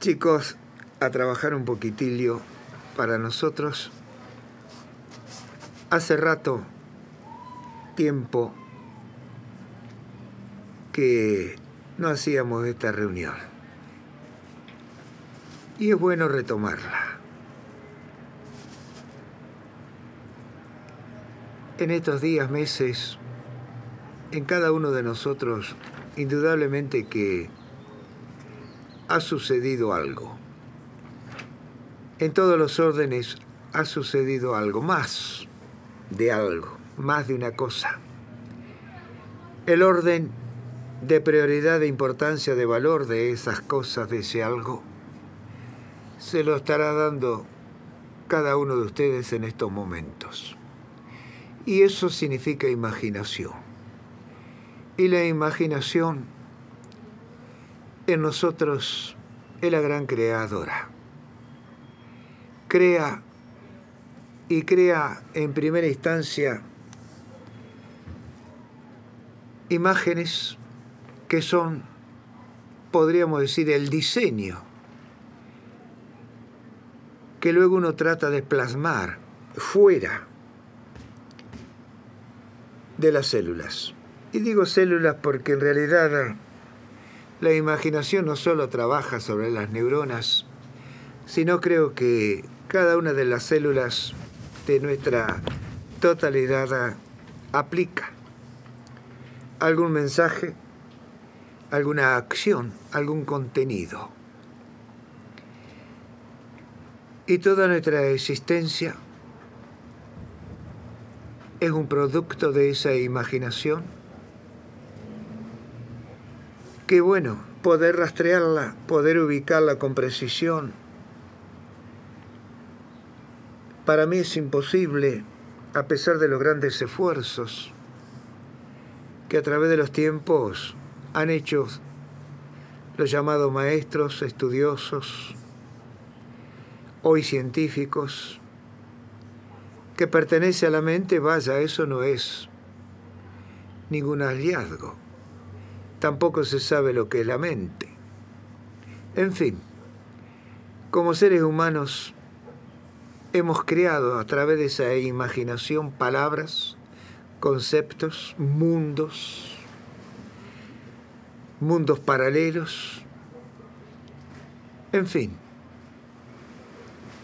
Chicos, a trabajar un poquitillo para nosotros. Hace rato, tiempo, que no hacíamos esta reunión. Y es bueno retomarla. En estos días, meses, en cada uno de nosotros, indudablemente que ha sucedido algo. En todos los órdenes ha sucedido algo, más de algo, más de una cosa. El orden de prioridad, de importancia, de valor de esas cosas, de ese algo, se lo estará dando cada uno de ustedes en estos momentos. Y eso significa imaginación. Y la imaginación en nosotros es la gran creadora. Crea y crea en primera instancia imágenes que son, podríamos decir, el diseño, que luego uno trata de plasmar fuera de las células. Y digo células porque en realidad la imaginación no solo trabaja sobre las neuronas, sino creo que cada una de las células de nuestra totalidad aplica algún mensaje alguna acción, algún contenido. Y toda nuestra existencia es un producto de esa imaginación. Qué bueno, poder rastrearla, poder ubicarla con precisión. Para mí es imposible, a pesar de los grandes esfuerzos que a través de los tiempos han hecho los llamados maestros, estudiosos, hoy científicos, que pertenece a la mente, vaya, eso no es ningún hallazgo. Tampoco se sabe lo que es la mente. En fin, como seres humanos hemos creado a través de esa imaginación palabras, conceptos, mundos, mundos paralelos, en fin,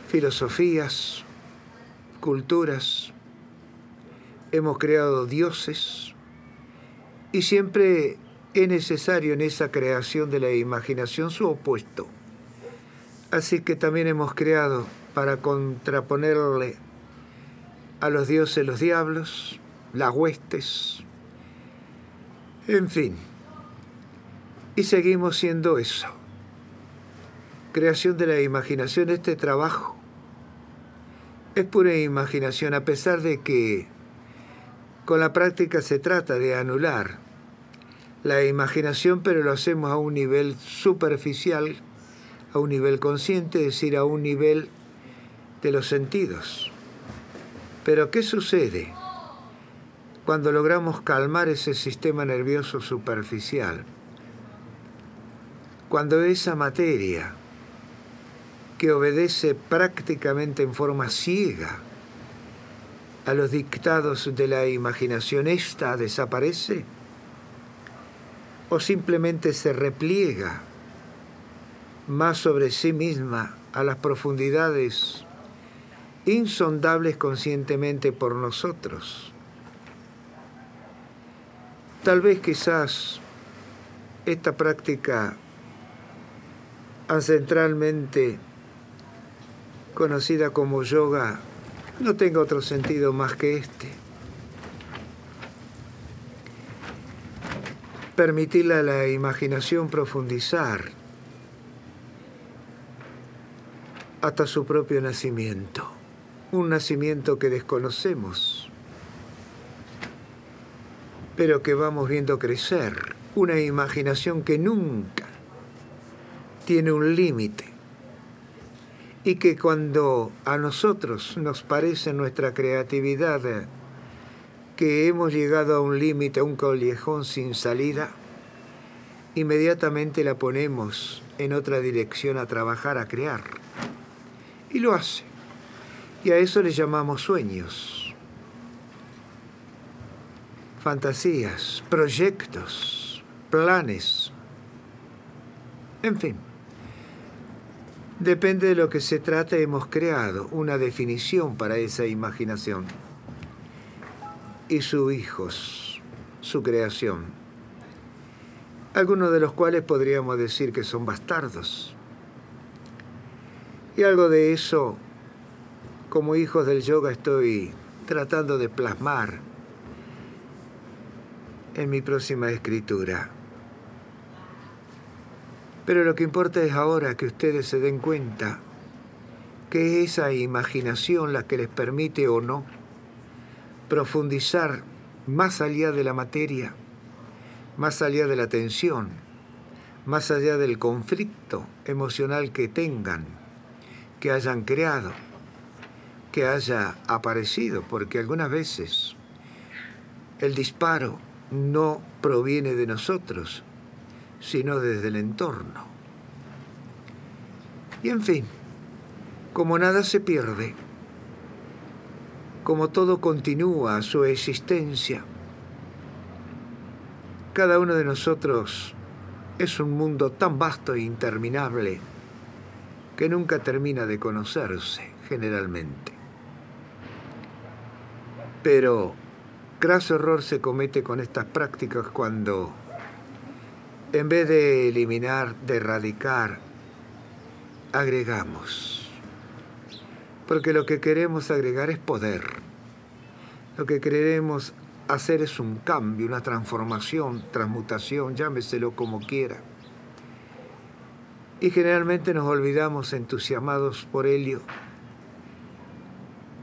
filosofías, culturas, hemos creado dioses y siempre es necesario en esa creación de la imaginación su opuesto. Así que también hemos creado para contraponerle a los dioses los diablos, las huestes, en fin. Y seguimos siendo eso. Creación de la imaginación, este trabajo es pura imaginación, a pesar de que con la práctica se trata de anular la imaginación, pero lo hacemos a un nivel superficial, a un nivel consciente, es decir, a un nivel de los sentidos. Pero ¿qué sucede cuando logramos calmar ese sistema nervioso superficial? cuando esa materia que obedece prácticamente en forma ciega a los dictados de la imaginación, esta desaparece o simplemente se repliega más sobre sí misma a las profundidades insondables conscientemente por nosotros. Tal vez quizás esta práctica ancestralmente conocida como yoga no tenga otro sentido más que este. Permitirle a la imaginación profundizar hasta su propio nacimiento, un nacimiento que desconocemos, pero que vamos viendo crecer, una imaginación que nunca tiene un límite. Y que cuando a nosotros nos parece nuestra creatividad que hemos llegado a un límite, a un callejón sin salida, inmediatamente la ponemos en otra dirección a trabajar, a crear. Y lo hace. Y a eso le llamamos sueños, fantasías, proyectos, planes, en fin. Depende de lo que se trate, hemos creado una definición para esa imaginación. Y sus hijos, su creación. Algunos de los cuales podríamos decir que son bastardos. Y algo de eso, como hijos del yoga, estoy tratando de plasmar en mi próxima escritura. Pero lo que importa es ahora que ustedes se den cuenta que es esa imaginación la que les permite o no profundizar más allá de la materia, más allá de la tensión, más allá del conflicto emocional que tengan, que hayan creado, que haya aparecido, porque algunas veces el disparo no proviene de nosotros, sino desde el entorno. Y en fin, como nada se pierde, como todo continúa su existencia, cada uno de nosotros es un mundo tan vasto e interminable que nunca termina de conocerse generalmente. Pero graso error se comete con estas prácticas cuando en vez de eliminar, de erradicar, agregamos. Porque lo que queremos agregar es poder. Lo que queremos hacer es un cambio, una transformación, transmutación, llámeselo como quiera. Y generalmente nos olvidamos, entusiasmados por ello,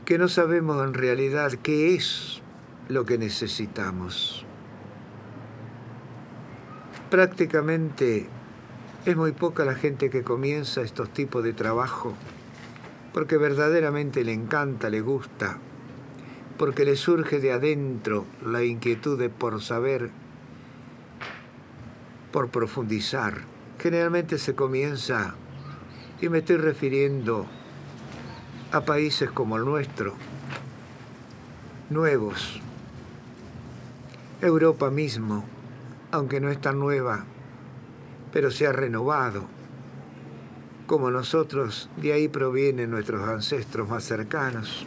que no sabemos en realidad qué es lo que necesitamos prácticamente es muy poca la gente que comienza estos tipos de trabajo porque verdaderamente le encanta, le gusta, porque le surge de adentro la inquietud de por saber, por profundizar. Generalmente se comienza, y me estoy refiriendo a países como el nuestro, nuevos, Europa mismo, aunque no es tan nueva, pero se ha renovado. Como nosotros, de ahí provienen nuestros ancestros más cercanos.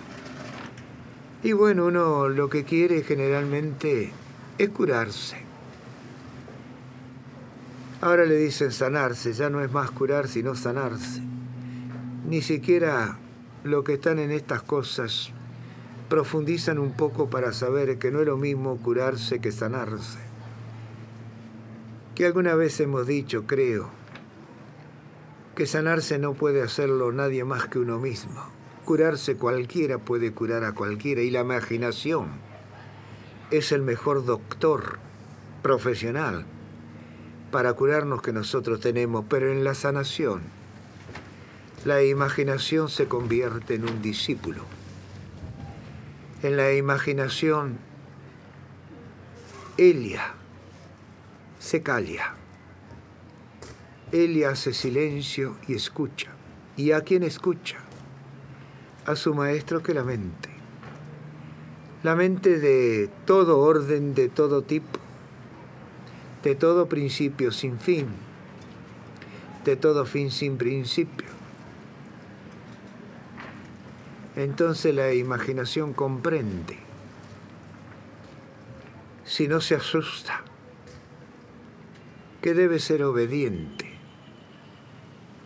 Y bueno, uno lo que quiere generalmente es curarse. Ahora le dicen sanarse, ya no es más curar sino sanarse. Ni siquiera lo que están en estas cosas profundizan un poco para saber que no es lo mismo curarse que sanarse que alguna vez hemos dicho, creo, que sanarse no puede hacerlo nadie más que uno mismo. Curarse cualquiera puede curar a cualquiera y la imaginación es el mejor doctor profesional para curarnos que nosotros tenemos, pero en la sanación la imaginación se convierte en un discípulo. En la imaginación, Elia, se calla. Él hace silencio y escucha. ¿Y a quién escucha? A su maestro que la mente. La mente de todo orden, de todo tipo, de todo principio sin fin, de todo fin sin principio. Entonces la imaginación comprende. Si no se asusta, que debe ser obediente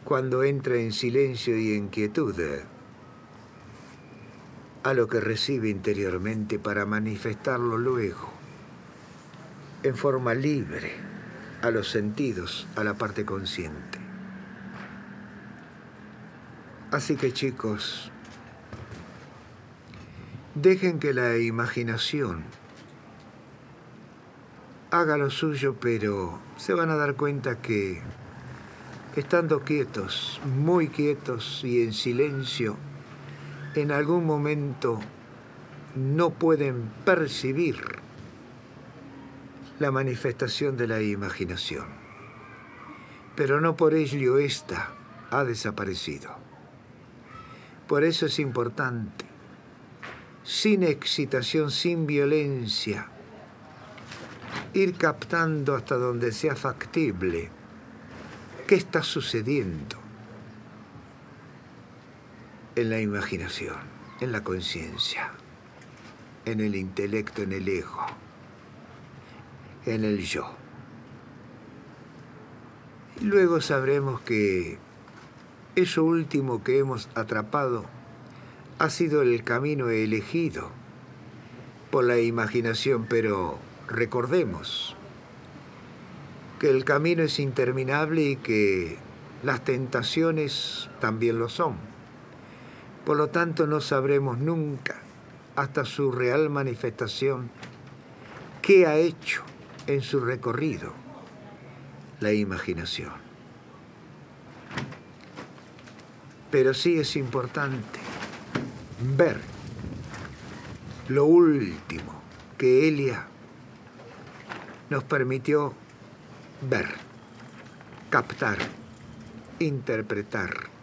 cuando entra en silencio y en quietud a lo que recibe interiormente para manifestarlo luego en forma libre a los sentidos, a la parte consciente. Así que chicos, dejen que la imaginación haga lo suyo, pero se van a dar cuenta que estando quietos, muy quietos y en silencio, en algún momento no pueden percibir la manifestación de la imaginación. pero no por ello ésta ha desaparecido. Por eso es importante, sin excitación, sin violencia, ir captando hasta donde sea factible qué está sucediendo en la imaginación, en la conciencia, en el intelecto, en el ego, en el yo. Luego sabremos que eso último que hemos atrapado ha sido el camino elegido por la imaginación, pero recordemos que el camino es interminable y que las tentaciones también lo son. Por lo tanto, no sabremos nunca, hasta su real manifestación, qué ha hecho en su recorrido la imaginación. Pero sí es importante ver lo último que Elia nos permitió ver, captar, interpretar.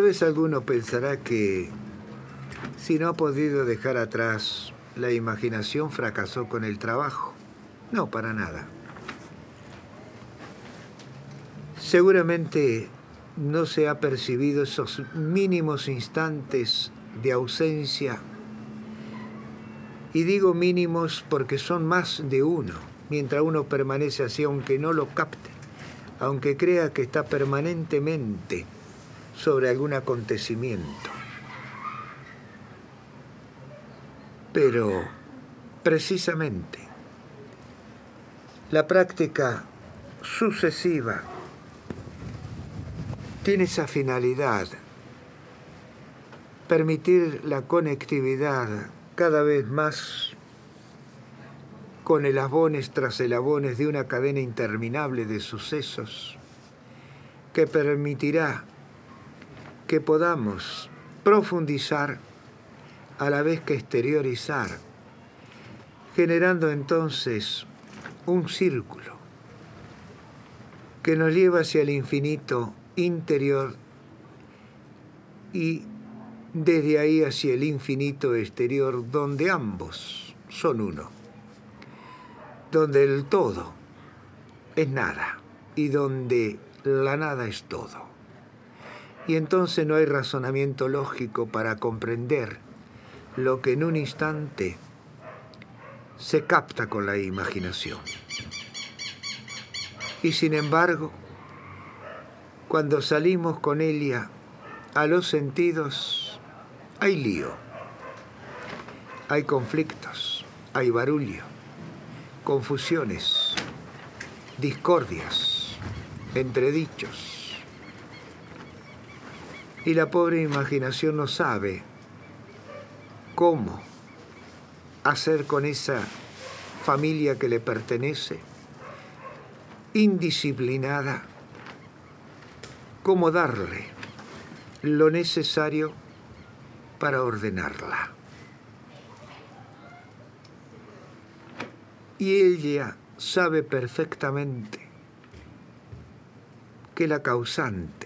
Tal vez alguno pensará que si no ha podido dejar atrás la imaginación fracasó con el trabajo. No, para nada. Seguramente no se ha percibido esos mínimos instantes de ausencia. Y digo mínimos porque son más de uno, mientras uno permanece así, aunque no lo capte, aunque crea que está permanentemente sobre algún acontecimiento. Pero precisamente la práctica sucesiva tiene esa finalidad, permitir la conectividad cada vez más con el abones tras el abones de una cadena interminable de sucesos que permitirá que podamos profundizar a la vez que exteriorizar, generando entonces un círculo que nos lleva hacia el infinito interior y desde ahí hacia el infinito exterior, donde ambos son uno, donde el todo es nada y donde la nada es todo. Y entonces no hay razonamiento lógico para comprender lo que en un instante se capta con la imaginación. Y sin embargo, cuando salimos con Elia a los sentidos, hay lío, hay conflictos, hay barullo, confusiones, discordias, entredichos y la pobre imaginación no sabe cómo hacer con esa familia que le pertenece, indisciplinada, cómo darle lo necesario para ordenarla. Y ella sabe perfectamente que la causante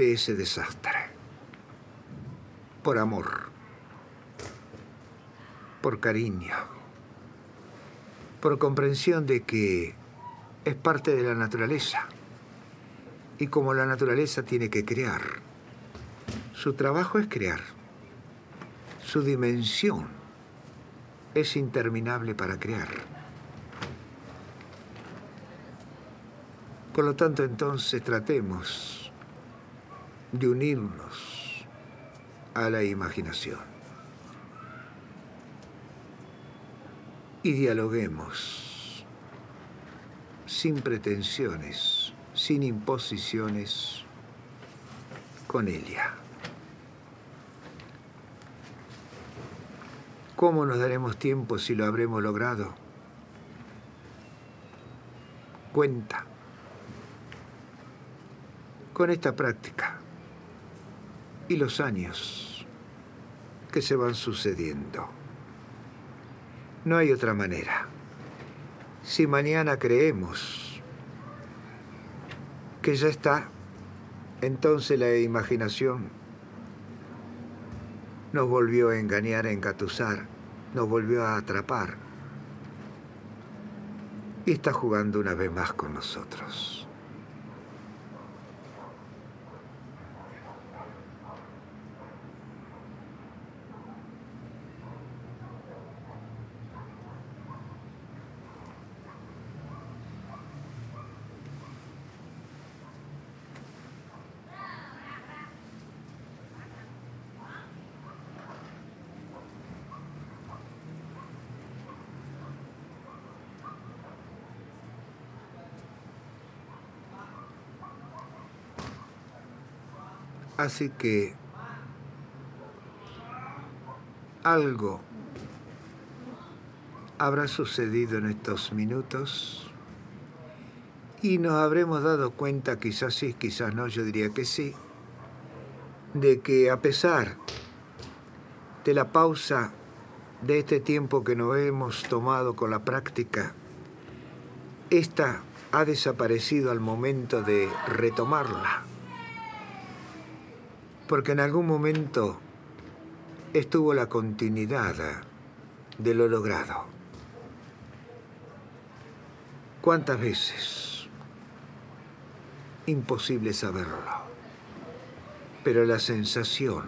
ese desastre. Por amor, por cariño, por comprensión de que es parte de la naturaleza. Y como la naturaleza tiene que crear, su trabajo es crear. Su dimensión es interminable para crear. Por lo tanto, entonces tratemos de unirnos a la imaginación. Y dialoguemos sin pretensiones, sin imposiciones, con ella. ¿Cómo nos daremos tiempo si lo habremos logrado? Cuenta con esta práctica y los años que se van sucediendo. No hay otra manera. Si mañana creemos que ya está, entonces la imaginación nos volvió a engañar, a engatusar, nos volvió a atrapar y está jugando una vez más con nosotros. Así que algo habrá sucedido en estos minutos y nos habremos dado cuenta, quizás sí, quizás no, yo diría que sí, de que a pesar de la pausa de este tiempo que nos hemos tomado con la práctica, esta ha desaparecido al momento de retomarla porque en algún momento estuvo la continuidad de lo logrado. ¿Cuántas veces? Imposible saberlo. Pero la sensación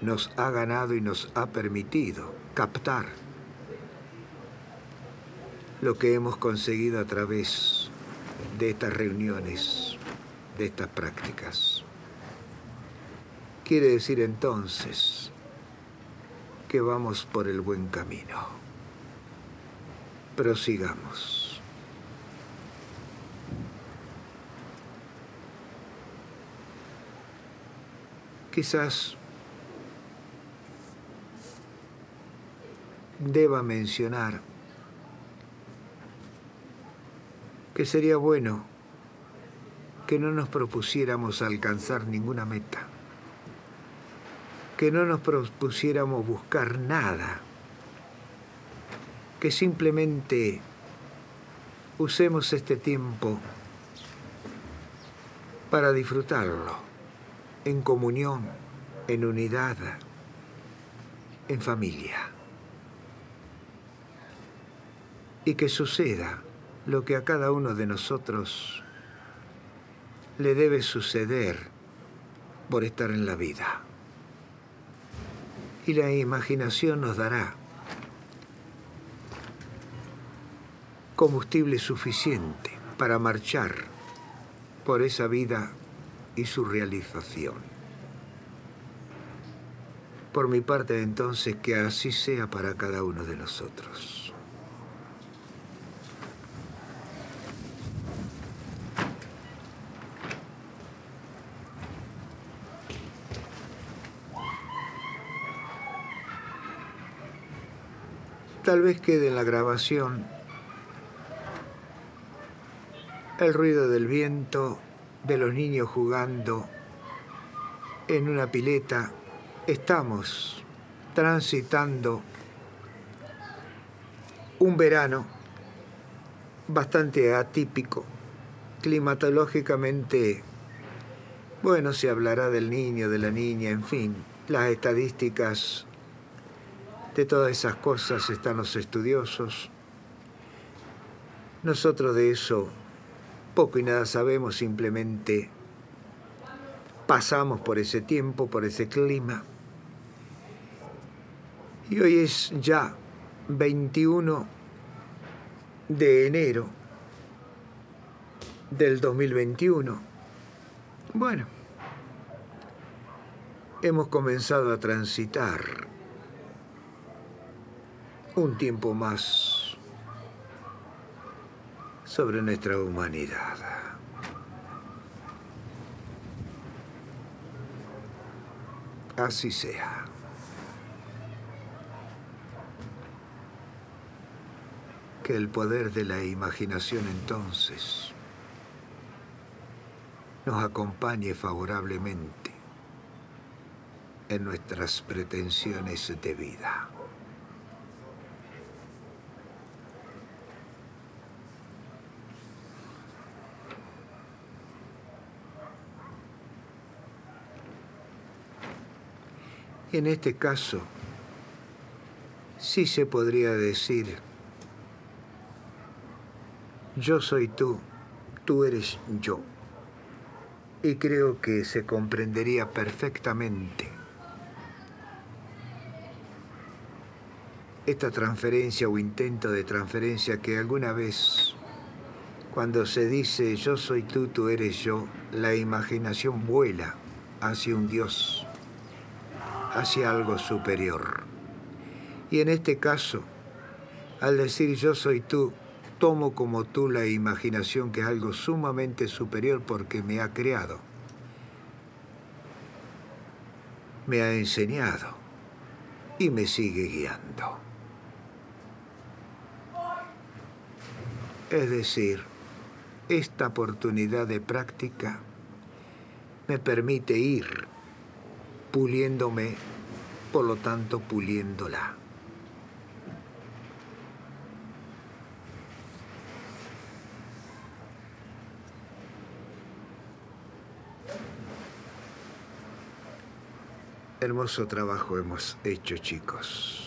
nos ha ganado y nos ha permitido captar lo que hemos conseguido a través de estas reuniones, de estas prácticas. Quiere decir entonces que vamos por el buen camino. Prosigamos. Quizás deba mencionar que sería bueno que no nos propusiéramos alcanzar ninguna meta que no nos propusiéramos buscar nada, que simplemente usemos este tiempo para disfrutarlo en comunión, en unidad, en familia. Y que suceda lo que a cada uno de nosotros le debe suceder por estar en la vida y la imaginación nos dará combustible suficiente para marchar por esa vida y su realización. Por mi parte entonces que así sea para cada uno de nosotros. Tal vez quede en la grabación el ruido del viento, de los niños jugando en una pileta. Estamos transitando un verano bastante atípico, climatológicamente, bueno, se hablará del niño, de la niña, en fin, las estadísticas de todas esas cosas están los estudiosos. Nosotros de eso poco y nada sabemos, simplemente pasamos por ese tiempo, por ese clima. Y hoy es ya 21 de enero del 2021. Bueno, hemos comenzado a transitar un tiempo más sobre nuestra humanidad. Así sea. Que el poder de la imaginación entonces nos acompañe favorablemente en nuestras pretensiones de vida. En este caso, sí se podría decir, yo soy tú, tú eres yo. Y creo que se comprendería perfectamente esta transferencia o intento de transferencia que alguna vez, cuando se dice yo soy tú, tú eres yo, la imaginación vuela hacia un Dios hacia algo superior. Y en este caso, al decir yo soy tú, tomo como tú la imaginación que es algo sumamente superior porque me ha creado, me ha enseñado y me sigue guiando. Es decir, esta oportunidad de práctica me permite ir puliéndome, por lo tanto puliéndola. Hermoso trabajo hemos hecho, chicos.